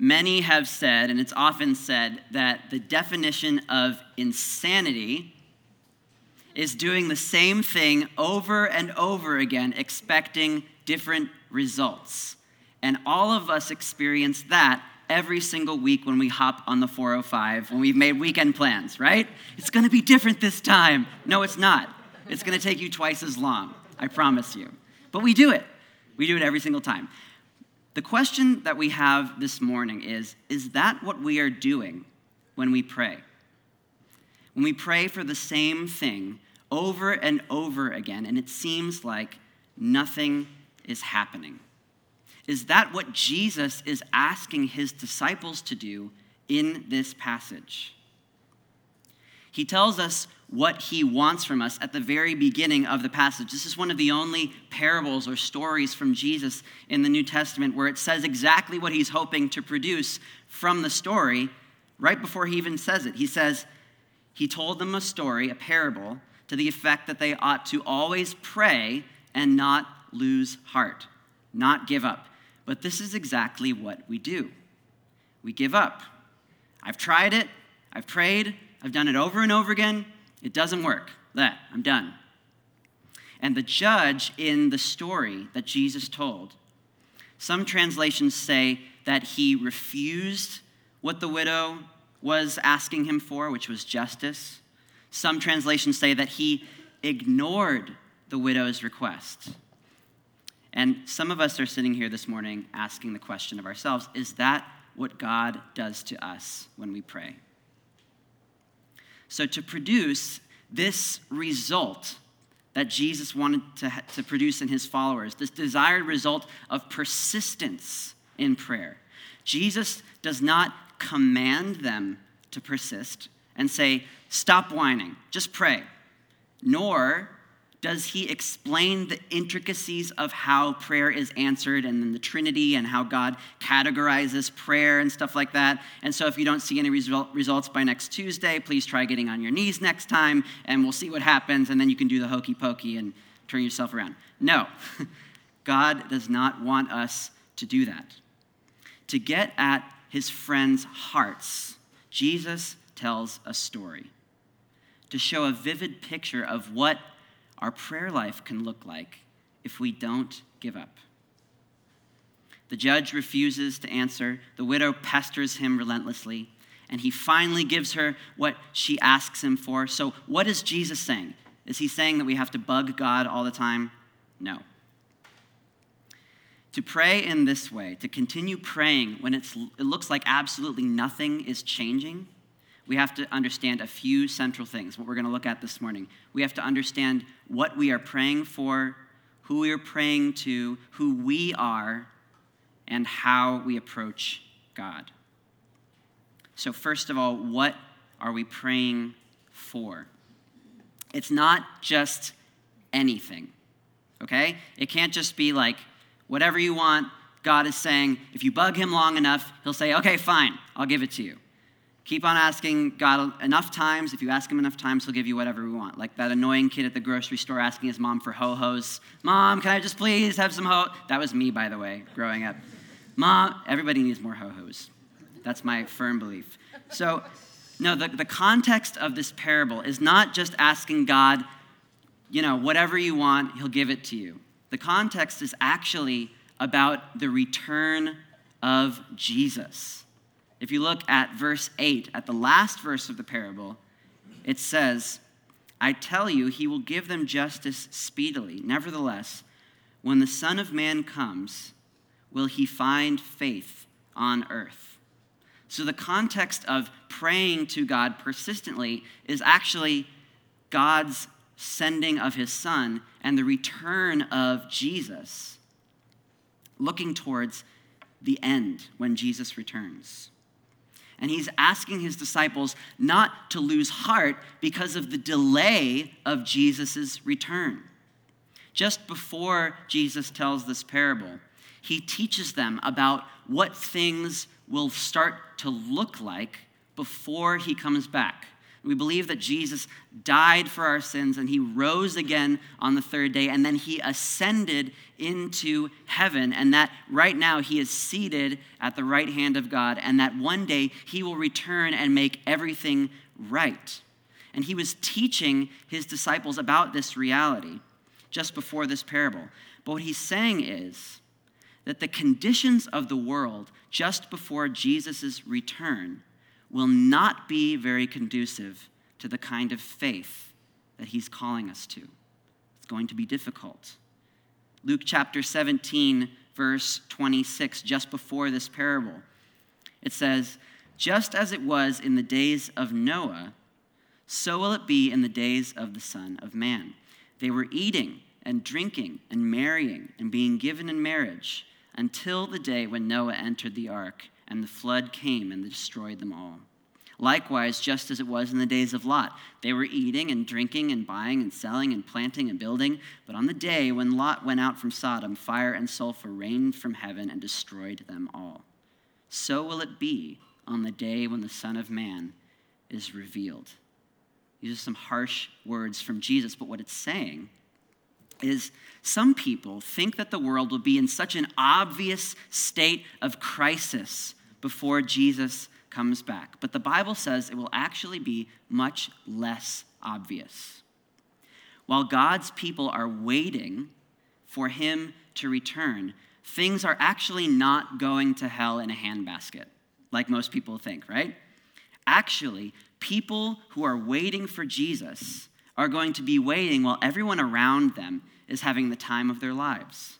many have said, and it's often said, that the definition of insanity is doing the same thing over and over again, expecting different results. And all of us experience that every single week when we hop on the 405, when we've made weekend plans, right? It's gonna be different this time. No, it's not. It's gonna take you twice as long, I promise you. But we do it. We do it every single time. The question that we have this morning is Is that what we are doing when we pray? When we pray for the same thing over and over again, and it seems like nothing is happening. Is that what Jesus is asking his disciples to do in this passage? He tells us what he wants from us at the very beginning of the passage. This is one of the only parables or stories from Jesus in the New Testament where it says exactly what he's hoping to produce from the story right before he even says it. He says, He told them a story, a parable, to the effect that they ought to always pray and not lose heart, not give up. But this is exactly what we do we give up. I've tried it, I've prayed, I've done it over and over again. It doesn't work. That, I'm done. And the judge in the story that Jesus told, some translations say that he refused what the widow was asking him for, which was justice. Some translations say that he ignored the widow's request. And some of us are sitting here this morning asking the question of ourselves is that what God does to us when we pray? So, to produce this result that Jesus wanted to, to produce in his followers, this desired result of persistence in prayer, Jesus does not command them to persist and say, Stop whining, just pray. Nor does he explain the intricacies of how prayer is answered and then the Trinity and how God categorizes prayer and stuff like that. And so, if you don't see any result, results by next Tuesday, please try getting on your knees next time and we'll see what happens. And then you can do the hokey pokey and turn yourself around. No, God does not want us to do that. To get at his friends' hearts, Jesus tells a story to show a vivid picture of what our prayer life can look like if we don't give up. The judge refuses to answer. The widow pesters him relentlessly, and he finally gives her what she asks him for. So, what is Jesus saying? Is he saying that we have to bug God all the time? No. To pray in this way, to continue praying when it looks like absolutely nothing is changing, we have to understand a few central things, what we're going to look at this morning. We have to understand what we are praying for, who we are praying to, who we are, and how we approach God. So, first of all, what are we praying for? It's not just anything, okay? It can't just be like, whatever you want, God is saying, if you bug him long enough, he'll say, okay, fine, I'll give it to you. Keep on asking God enough times. If you ask Him enough times, He'll give you whatever we want. Like that annoying kid at the grocery store asking his mom for ho hos. Mom, can I just please have some ho? That was me, by the way, growing up. Mom, everybody needs more ho hos. That's my firm belief. So, no, the, the context of this parable is not just asking God, you know, whatever you want, He'll give it to you. The context is actually about the return of Jesus. If you look at verse 8, at the last verse of the parable, it says, I tell you, he will give them justice speedily. Nevertheless, when the Son of Man comes, will he find faith on earth? So, the context of praying to God persistently is actually God's sending of his Son and the return of Jesus, looking towards the end when Jesus returns. And he's asking his disciples not to lose heart because of the delay of Jesus' return. Just before Jesus tells this parable, he teaches them about what things will start to look like before he comes back. We believe that Jesus died for our sins and he rose again on the third day and then he ascended into heaven and that right now he is seated at the right hand of God and that one day he will return and make everything right. And he was teaching his disciples about this reality just before this parable. But what he's saying is that the conditions of the world just before Jesus' return will not be very conducive to the kind of faith that he's calling us to. It's going to be difficult. Luke chapter 17, verse 26, just before this parable, it says, Just as it was in the days of Noah, so will it be in the days of the Son of Man. They were eating and drinking and marrying and being given in marriage until the day when Noah entered the ark and the flood came and destroyed them all. Likewise, just as it was in the days of Lot, they were eating and drinking and buying and selling and planting and building. But on the day when Lot went out from Sodom, fire and sulfur rained from heaven and destroyed them all. So will it be on the day when the Son of Man is revealed. These are some harsh words from Jesus, but what it's saying is some people think that the world will be in such an obvious state of crisis before Jesus comes back. But the Bible says it will actually be much less obvious. While God's people are waiting for him to return, things are actually not going to hell in a handbasket, like most people think, right? Actually, people who are waiting for Jesus are going to be waiting while everyone around them is having the time of their lives.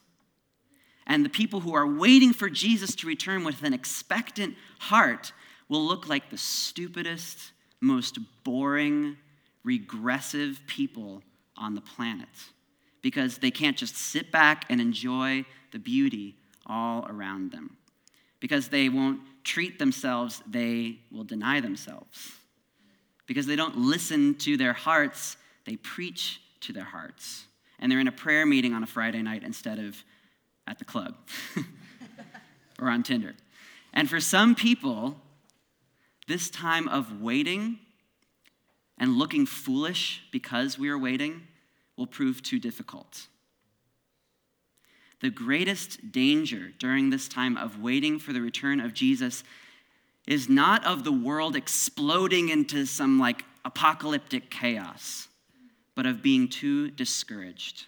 And the people who are waiting for Jesus to return with an expectant heart will look like the stupidest, most boring, regressive people on the planet because they can't just sit back and enjoy the beauty all around them. Because they won't treat themselves, they will deny themselves. Because they don't listen to their hearts, they preach to their hearts. And they're in a prayer meeting on a Friday night instead of at the club or on Tinder. And for some people, this time of waiting and looking foolish because we are waiting will prove too difficult. The greatest danger during this time of waiting for the return of Jesus is not of the world exploding into some like apocalyptic chaos, but of being too discouraged,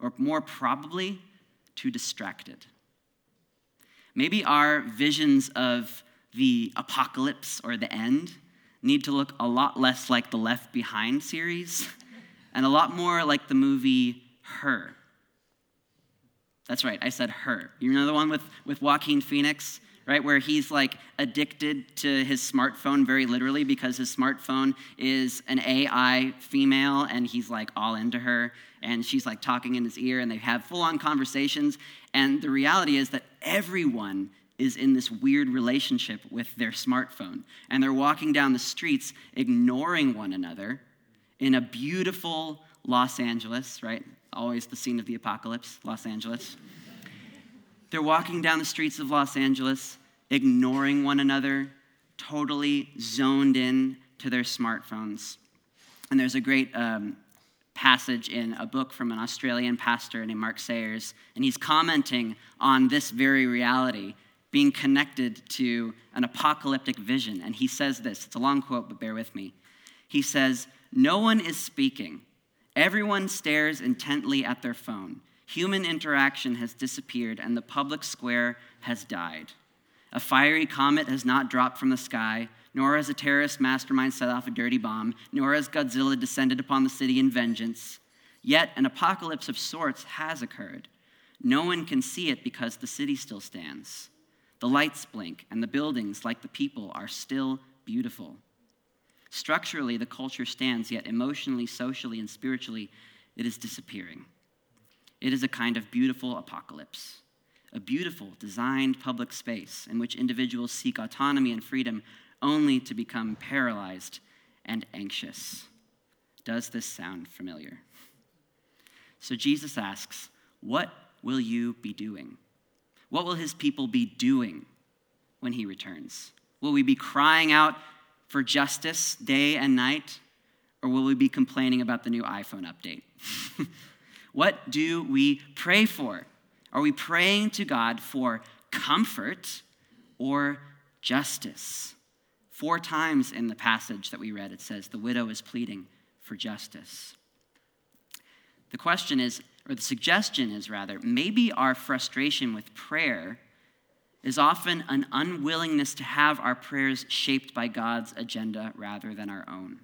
or more probably, too distracted. Maybe our visions of the apocalypse or the end need to look a lot less like the Left Behind series and a lot more like the movie Her. That's right, I said Her. You know the one with, with Joaquin Phoenix? Right? Where he's like addicted to his smartphone very literally because his smartphone is an AI female and he's like all into her and she's like talking in his ear and they have full on conversations. And the reality is that everyone is in this weird relationship with their smartphone. And they're walking down the streets ignoring one another in a beautiful Los Angeles, right? Always the scene of the apocalypse, Los Angeles. They're walking down the streets of Los Angeles, ignoring one another, totally zoned in to their smartphones. And there's a great um, passage in a book from an Australian pastor named Mark Sayers, and he's commenting on this very reality being connected to an apocalyptic vision. And he says this it's a long quote, but bear with me. He says, No one is speaking. Everyone stares intently at their phone. Human interaction has disappeared, and the public square has died. A fiery comet has not dropped from the sky, nor has a terrorist mastermind set off a dirty bomb, nor has Godzilla descended upon the city in vengeance. Yet an apocalypse of sorts has occurred. No one can see it because the city still stands. The lights blink, and the buildings, like the people, are still beautiful. Structurally, the culture stands, yet emotionally, socially, and spiritually, it is disappearing. It is a kind of beautiful apocalypse, a beautiful, designed public space in which individuals seek autonomy and freedom only to become paralyzed and anxious. Does this sound familiar? So Jesus asks, What will you be doing? What will his people be doing when he returns? Will we be crying out for justice day and night, or will we be complaining about the new iPhone update? what do we pray for? Are we praying to God for comfort or justice? Four times in the passage that we read, it says the widow is pleading for justice. The question is, or the suggestion is rather, maybe our frustration with prayer is often an unwillingness to have our prayers shaped by God's agenda rather than our own.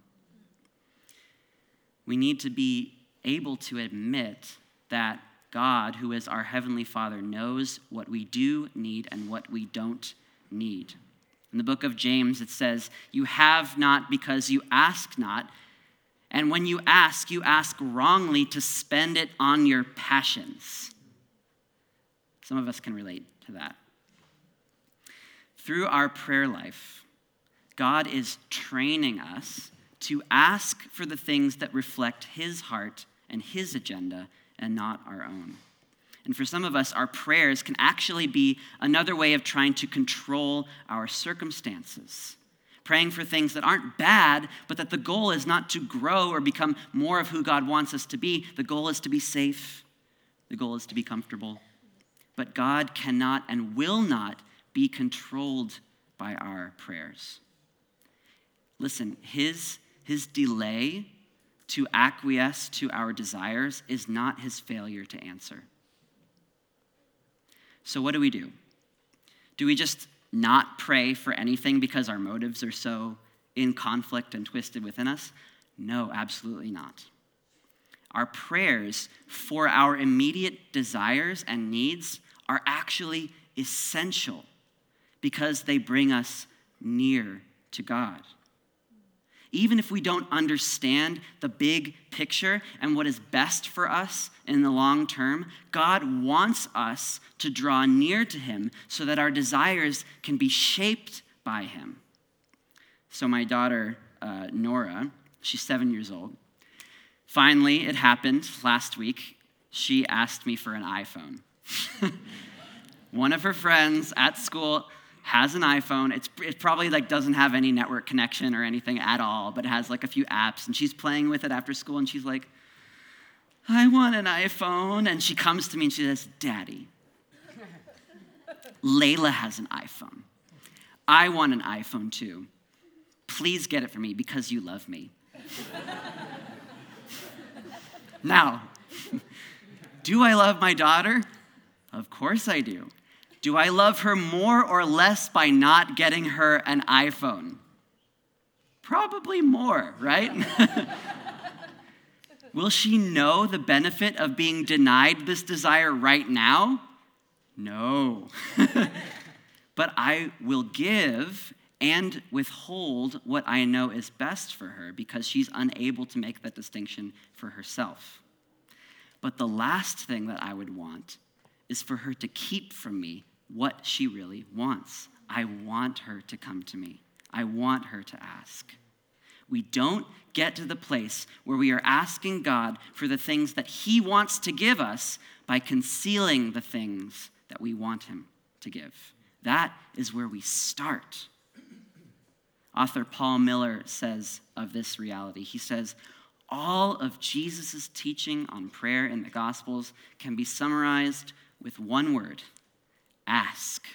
We need to be able to admit that God, who is our Heavenly Father, knows what we do need and what we don't need. In the book of James, it says, You have not because you ask not. And when you ask, you ask wrongly to spend it on your passions. Some of us can relate to that. Through our prayer life, God is training us to ask for the things that reflect His heart and His agenda and not our own. And for some of us, our prayers can actually be another way of trying to control our circumstances. Praying for things that aren't bad, but that the goal is not to grow or become more of who God wants us to be. The goal is to be safe, the goal is to be comfortable. But God cannot and will not be controlled by our prayers. Listen, his, his delay to acquiesce to our desires is not his failure to answer. So, what do we do? Do we just not pray for anything because our motives are so in conflict and twisted within us? No, absolutely not. Our prayers for our immediate desires and needs are actually essential because they bring us near to God. Even if we don't understand the big picture and what is best for us in the long term, God wants us to draw near to Him so that our desires can be shaped by Him. So, my daughter, uh, Nora, she's seven years old. Finally, it happened last week. She asked me for an iPhone. One of her friends at school has an iPhone. It's, it probably like doesn't have any network connection or anything at all, but has like a few apps. And she's playing with it after school, and she's like, I want an iPhone. And she comes to me and she says, Daddy, Layla has an iPhone. I want an iPhone too. Please get it for me because you love me. now, do I love my daughter? Of course I do. Do I love her more or less by not getting her an iPhone? Probably more, right? Will she know the benefit of being denied this desire right now? No. but I will give and withhold what I know is best for her because she's unable to make that distinction for herself. But the last thing that I would want is for her to keep from me what she really wants. I want her to come to me. I want her to ask. We don't get to the place where we are asking God for the things that He wants to give us by concealing the things that we want Him to give. That is where we start. Author Paul Miller says of this reality, he says, all of Jesus' teaching on prayer in the Gospels can be summarized with one word ask.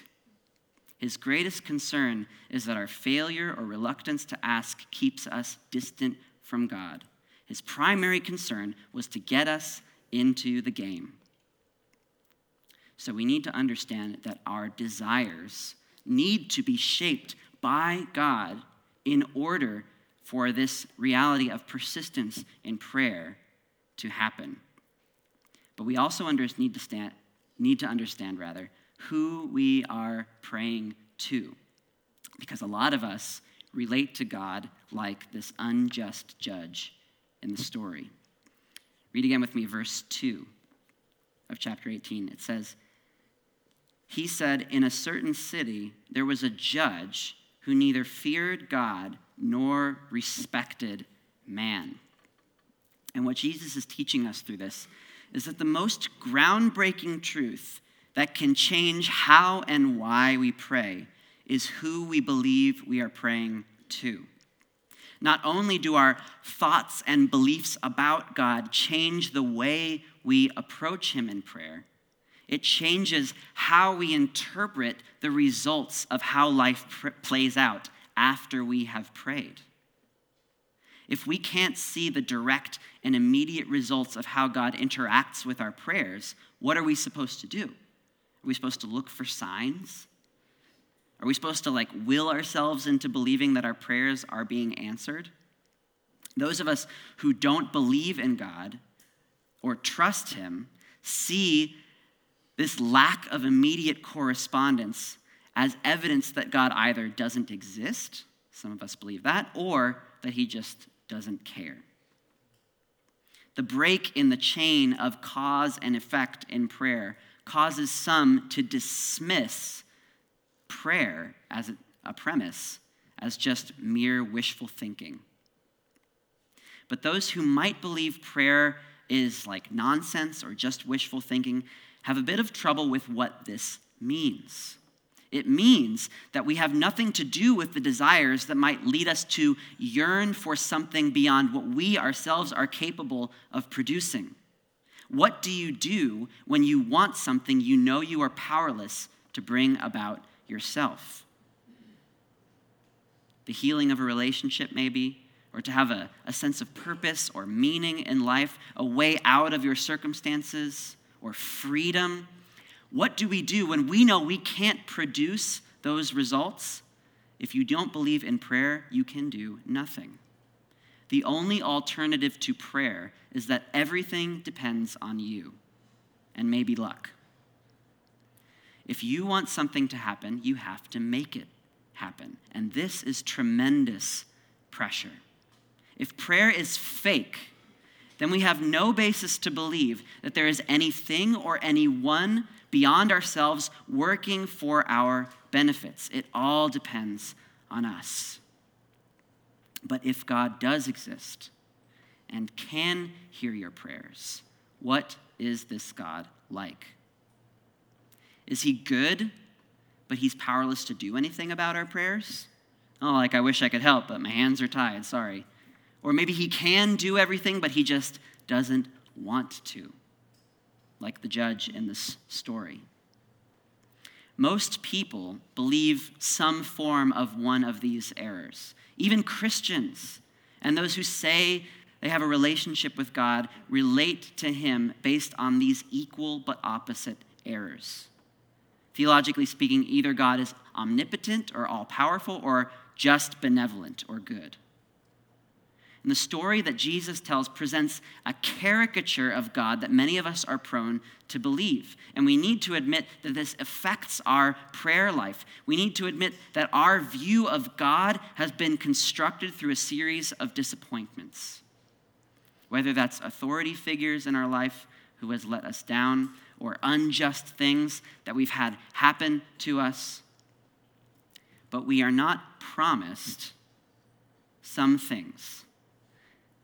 His greatest concern is that our failure or reluctance to ask keeps us distant from God. His primary concern was to get us into the game. So we need to understand that our desires need to be shaped by God in order for this reality of persistence in prayer to happen. But we also need to, stand, need to understand, rather, who we are praying to. Because a lot of us relate to God like this unjust judge in the story. Read again with me verse 2 of chapter 18. It says, He said, In a certain city there was a judge who neither feared God nor respected man. And what Jesus is teaching us through this is that the most groundbreaking truth that can change how and why we pray is who we believe we are praying to. Not only do our thoughts and beliefs about God change the way we approach Him in prayer, it changes how we interpret the results of how life pr- plays out after we have prayed. If we can't see the direct and immediate results of how God interacts with our prayers, what are we supposed to do? Are we supposed to look for signs? Are we supposed to like will ourselves into believing that our prayers are being answered? Those of us who don't believe in God or trust Him see this lack of immediate correspondence as evidence that God either doesn't exist, some of us believe that, or that He just doesn't care. The break in the chain of cause and effect in prayer causes some to dismiss prayer as a premise as just mere wishful thinking. But those who might believe prayer is like nonsense or just wishful thinking have a bit of trouble with what this means. It means that we have nothing to do with the desires that might lead us to yearn for something beyond what we ourselves are capable of producing. What do you do when you want something you know you are powerless to bring about yourself? The healing of a relationship, maybe, or to have a, a sense of purpose or meaning in life, a way out of your circumstances, or freedom. What do we do when we know we can't produce those results? If you don't believe in prayer, you can do nothing. The only alternative to prayer is that everything depends on you and maybe luck. If you want something to happen, you have to make it happen. And this is tremendous pressure. If prayer is fake, then we have no basis to believe that there is anything or anyone beyond ourselves working for our benefits. It all depends on us. But if God does exist and can hear your prayers, what is this God like? Is he good, but he's powerless to do anything about our prayers? Oh, like I wish I could help, but my hands are tied, sorry. Or maybe he can do everything, but he just doesn't want to, like the judge in this story. Most people believe some form of one of these errors. Even Christians and those who say they have a relationship with God relate to Him based on these equal but opposite errors. Theologically speaking, either God is omnipotent or all powerful or just benevolent or good. And the story that Jesus tells presents a caricature of God that many of us are prone to believe. And we need to admit that this affects our prayer life. We need to admit that our view of God has been constructed through a series of disappointments. Whether that's authority figures in our life who has let us down, or unjust things that we've had happen to us. But we are not promised some things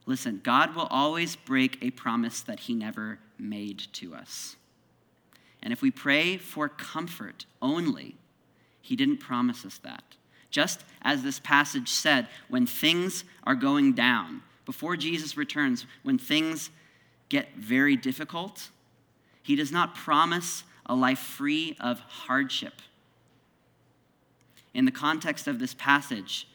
Listen, God will always break a promise that he never made to us. And if we pray for comfort only, he didn't promise us that. Just as this passage said, when things are going down, before Jesus returns, when things get very difficult, he does not promise a life free of hardship. In the context of this passage,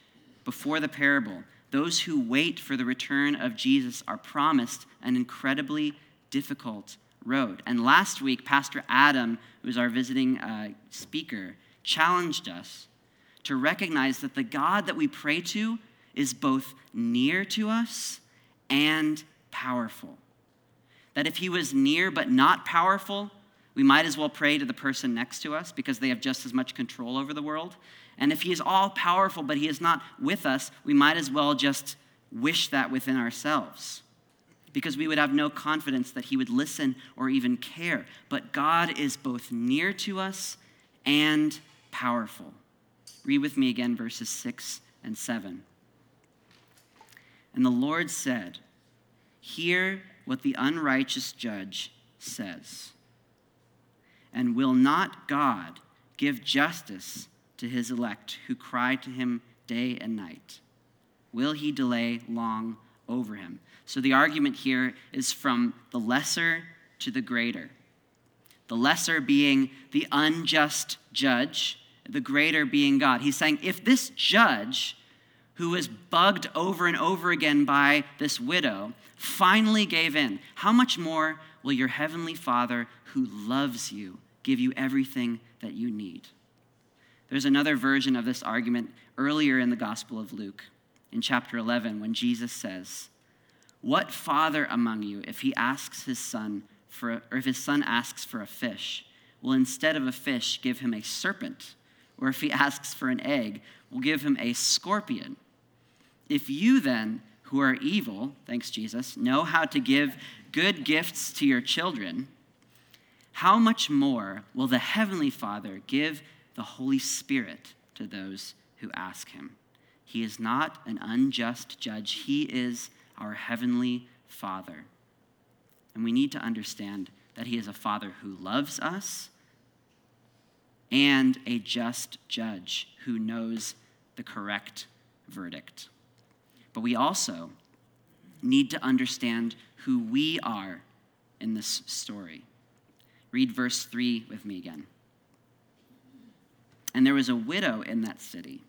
before the parable, those who wait for the return of Jesus are promised an incredibly difficult road. And last week, Pastor Adam, who was our visiting uh, speaker, challenged us to recognize that the God that we pray to is both near to us and powerful. That if he was near but not powerful, we might as well pray to the person next to us because they have just as much control over the world. And if he is all powerful, but he is not with us, we might as well just wish that within ourselves because we would have no confidence that he would listen or even care. But God is both near to us and powerful. Read with me again verses 6 and 7. And the Lord said, Hear what the unrighteous judge says. And will not God give justice? to his elect who cry to him day and night. will he delay long over him? So the argument here is from the lesser to the greater. The lesser being the unjust judge, the greater being God. He's saying if this judge, who was bugged over and over again by this widow, finally gave in, how much more will your heavenly Father, who loves you, give you everything that you need? There's another version of this argument earlier in the Gospel of Luke, in chapter 11, when Jesus says, What father among you, if he asks his son for, or if his son asks for a fish, will instead of a fish give him a serpent? Or if he asks for an egg, will give him a scorpion? If you then, who are evil, thanks Jesus, know how to give good gifts to your children, how much more will the Heavenly Father give the Holy Spirit to those who ask him? He is not an unjust judge, He is our Heavenly Father. And we need to understand that He is a Father who loves us and a just judge who knows the correct verdict. But we also need to understand who we are in this story. Read verse 3 with me again. And there was a widow in that city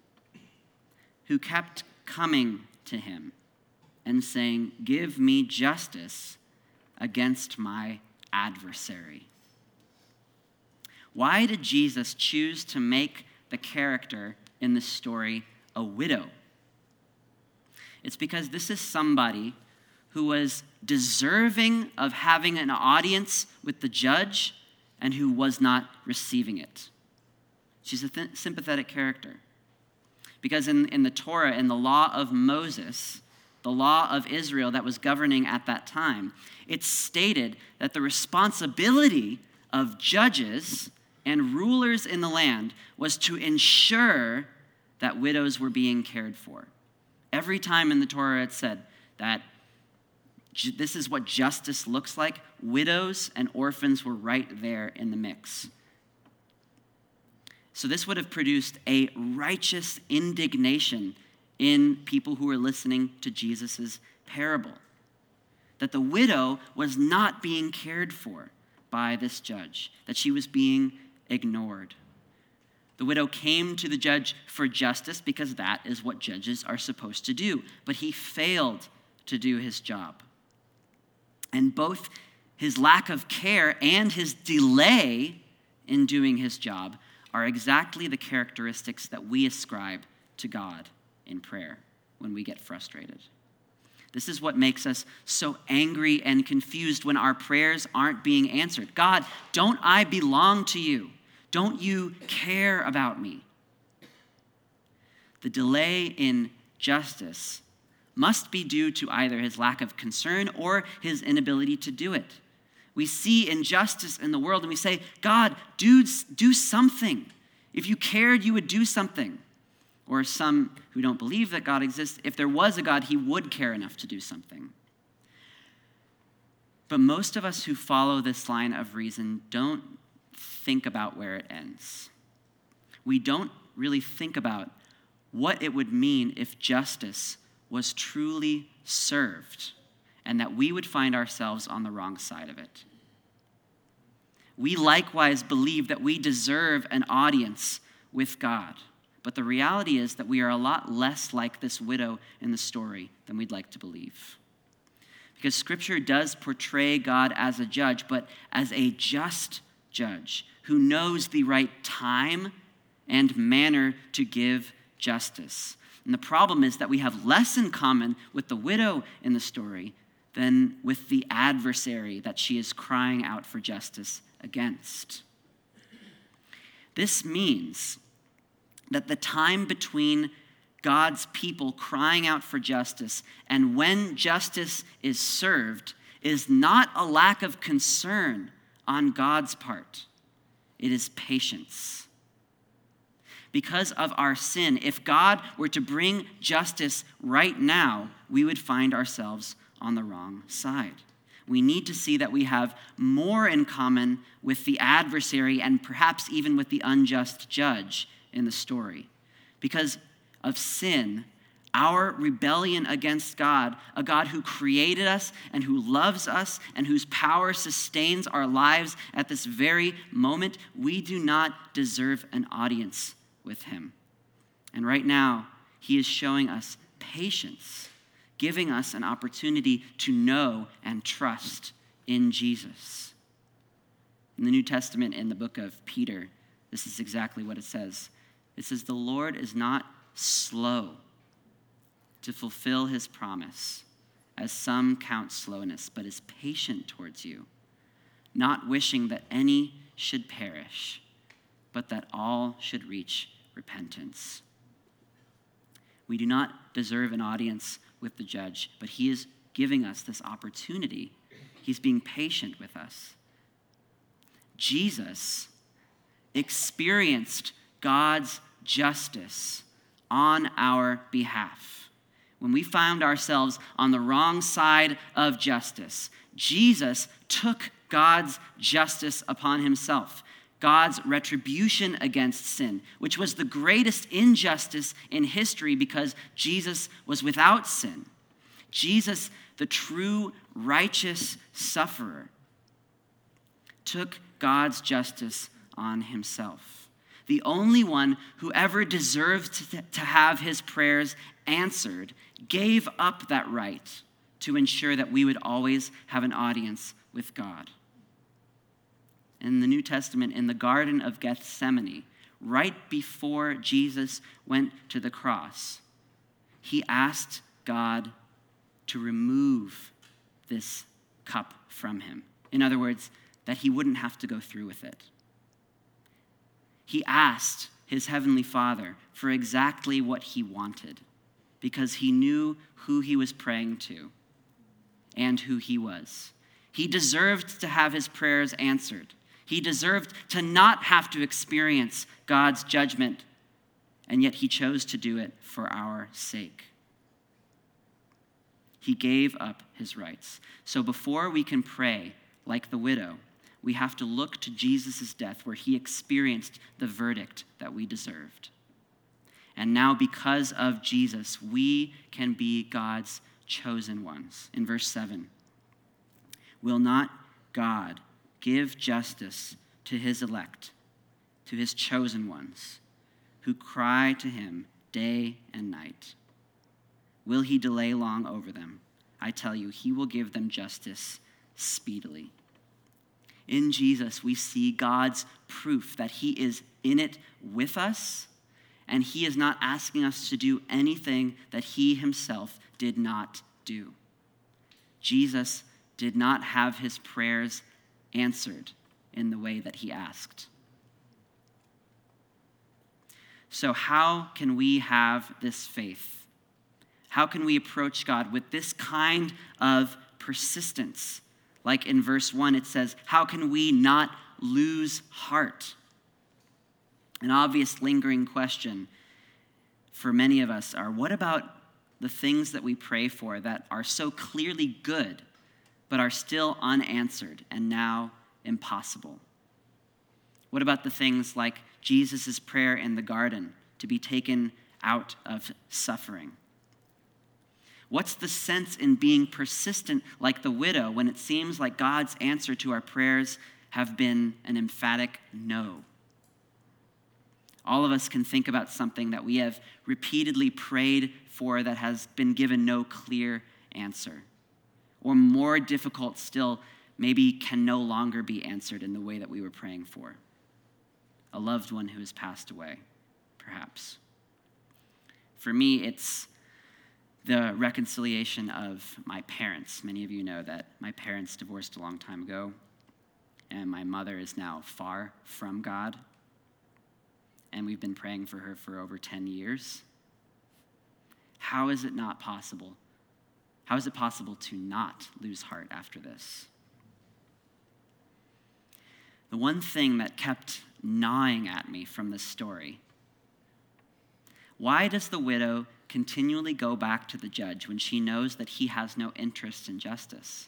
who kept coming to him and saying, Give me justice against my adversary. Why did Jesus choose to make the character in this story a widow? It's because this is somebody who was deserving of having an audience with the judge and who was not receiving it. She's a th- sympathetic character. Because in, in the Torah, in the law of Moses, the law of Israel that was governing at that time, it stated that the responsibility of judges and rulers in the land was to ensure that widows were being cared for. Every time in the Torah it said that this is what justice looks like, widows and orphans were right there in the mix. So, this would have produced a righteous indignation in people who were listening to Jesus' parable. That the widow was not being cared for by this judge, that she was being ignored. The widow came to the judge for justice because that is what judges are supposed to do, but he failed to do his job. And both his lack of care and his delay in doing his job are exactly the characteristics that we ascribe to God in prayer when we get frustrated. This is what makes us so angry and confused when our prayers aren't being answered. God, don't I belong to you? Don't you care about me? The delay in justice must be due to either his lack of concern or his inability to do it. We see injustice in the world and we say, God, do, do something. If you cared, you would do something. Or some who don't believe that God exists, if there was a God, he would care enough to do something. But most of us who follow this line of reason don't think about where it ends. We don't really think about what it would mean if justice was truly served and that we would find ourselves on the wrong side of it. We likewise believe that we deserve an audience with God. But the reality is that we are a lot less like this widow in the story than we'd like to believe. Because scripture does portray God as a judge, but as a just judge who knows the right time and manner to give justice. And the problem is that we have less in common with the widow in the story than with the adversary that she is crying out for justice against. This means that the time between God's people crying out for justice and when justice is served is not a lack of concern on God's part, it is patience. Because of our sin, if God were to bring justice right now, we would find ourselves on the wrong side. We need to see that we have more in common with the adversary and perhaps even with the unjust judge in the story. Because of sin, our rebellion against God, a God who created us and who loves us and whose power sustains our lives at this very moment, we do not deserve an audience with him. And right now, he is showing us patience, giving us an opportunity to know and trust in Jesus. In the New Testament, in the book of Peter, this is exactly what it says. It says, The Lord is not slow to fulfill his promise, as some count slowness, but is patient towards you, not wishing that any should perish, but that all should reach repentance. We do not deserve an audience with the judge, but he is giving us this opportunity. He's being patient with us. Jesus experienced God's justice on our behalf when we found ourselves on the wrong side of justice, Jesus took God's justice upon himself, God's retribution against sin, which was the greatest injustice in history because Jesus was without sin. Jesus, the true righteous sufferer, took God's justice on himself. The only one who ever deserved to, have his prayers answered gave up that right to ensure that we would always have an audience with God. In the New Testament, in the Garden of Gethsemane, right before Jesus went to the cross, he asked God to remove this cup from him. In other words, that he wouldn't have to go through with it. He asked his heavenly Father for exactly what he wanted because he knew who he was praying to and who he was. He deserved to have his prayers answered. He deserved to not have to experience God's judgment, and yet he chose to do it for our sake. He gave up his rights. So before we can pray like the widow, we have to look to Jesus' death where he experienced the verdict that we deserved. And now, because of Jesus, we can be God's chosen ones. In verse 7, will not God give justice to his elect, to his chosen ones, who cry to him day and night? Will he delay long over them? I tell you, he will give them justice speedily. In Jesus, we see God's proof that he is in it with us and he is not asking us to do anything that he himself did not do. Jesus did not have his prayers answered in the way that he asked. So, how can we have this faith? How can we approach God with this kind of persistence? Like in verse 1, it says, How can we not lose heart? An obvious lingering question for many of us are what about the things that we pray for that are so clearly good, but are still unanswered and now impossible? What about the things like Jesus' prayer in the garden to be taken out of suffering? What's the sense in being persistent like the widow when it seems like God's answer to our prayers have been an emphatic no? All of us can think about something that we have repeatedly prayed for that has been given no clear answer. Or more difficult still, maybe can no longer be answered in the way that we were praying for. A loved one who has passed away, perhaps. For me, it's the reconciliation of my parents. Many of you know that my parents divorced a long time ago, and my mother is now far from God and we've been praying for her for over 10 years. How is it not possible? How is it possible to not lose heart after this? The one thing that kept gnawing at me from this story why does the widow continually go back to the judge when she knows that he has no interest in justice?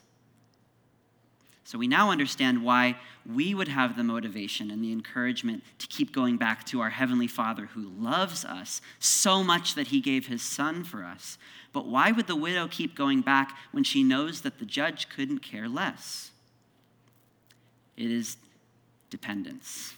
So we now understand why we would have the motivation and the encouragement to keep going back to our Heavenly Father who loves us so much that He gave His Son for us. But why would the widow keep going back when she knows that the judge couldn't care less? It is dependence.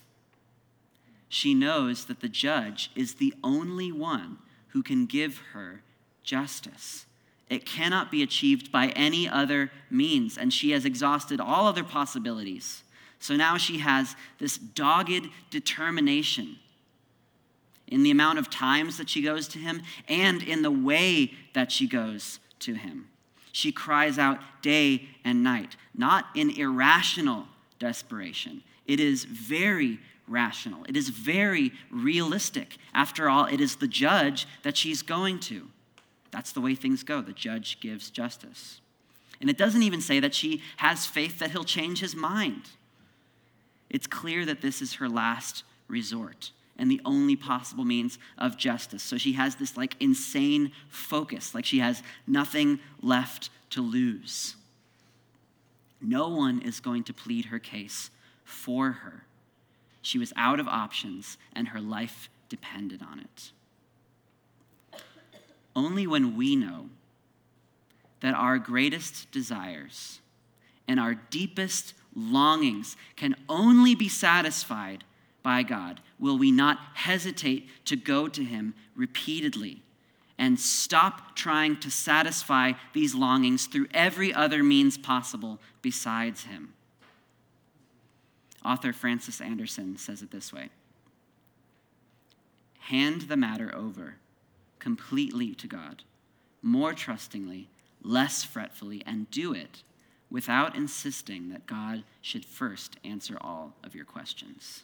She knows that the judge is the only one who can give her justice. It cannot be achieved by any other means, and she has exhausted all other possibilities. So now she has this dogged determination in the amount of times that she goes to him and in the way that she goes to him. She cries out day and night, not in irrational desperation. It is very rational, it is very realistic. After all, it is the judge that she's going to. That's the way things go. The judge gives justice. And it doesn't even say that she has faith that he'll change his mind. It's clear that this is her last resort and the only possible means of justice. So she has this like insane focus, like she has nothing left to lose. No one is going to plead her case for her. She was out of options and her life depended on it. Only when we know that our greatest desires and our deepest longings can only be satisfied by God will we not hesitate to go to Him repeatedly and stop trying to satisfy these longings through every other means possible besides Him. Author Francis Andersen says it this way Hand the matter over completely to God, more trustingly, less fretfully, and do it without insisting that God should first answer all of your questions.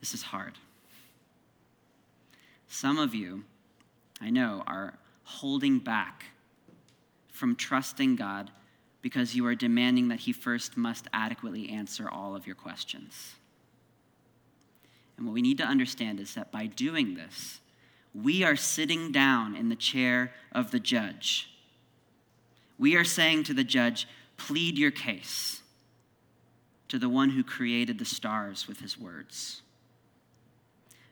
This is hard. Some of you, I know, are holding back from trusting God because you are demanding that He first must adequately answer all of your questions. And what we need to understand is that by doing this, we are sitting down in the chair of the judge. We are saying to the judge, plead your case to the one who created the stars with his words.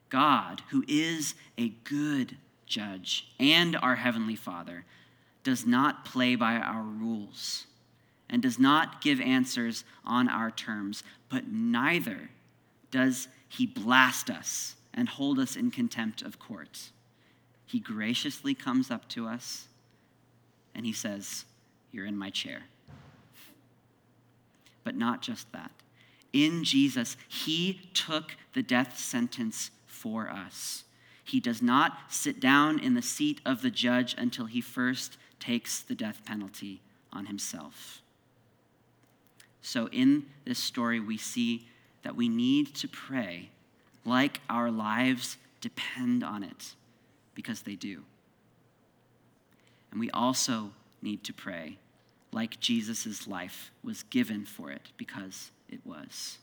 God, who is a good judge and our heavenly Father, does not play by our rules and does not give answers on our terms, but neither does he blast us and hold us in contempt of court. He graciously comes up to us and he says, You're in my chair. But not just that. In Jesus, he took the death sentence for us. He does not sit down in the seat of the judge until he first takes the death penalty on himself. So, in this story, we see that we need to pray like our lives depend on it, because they do. And we also need to pray like Jesus' life was given for it, because it was.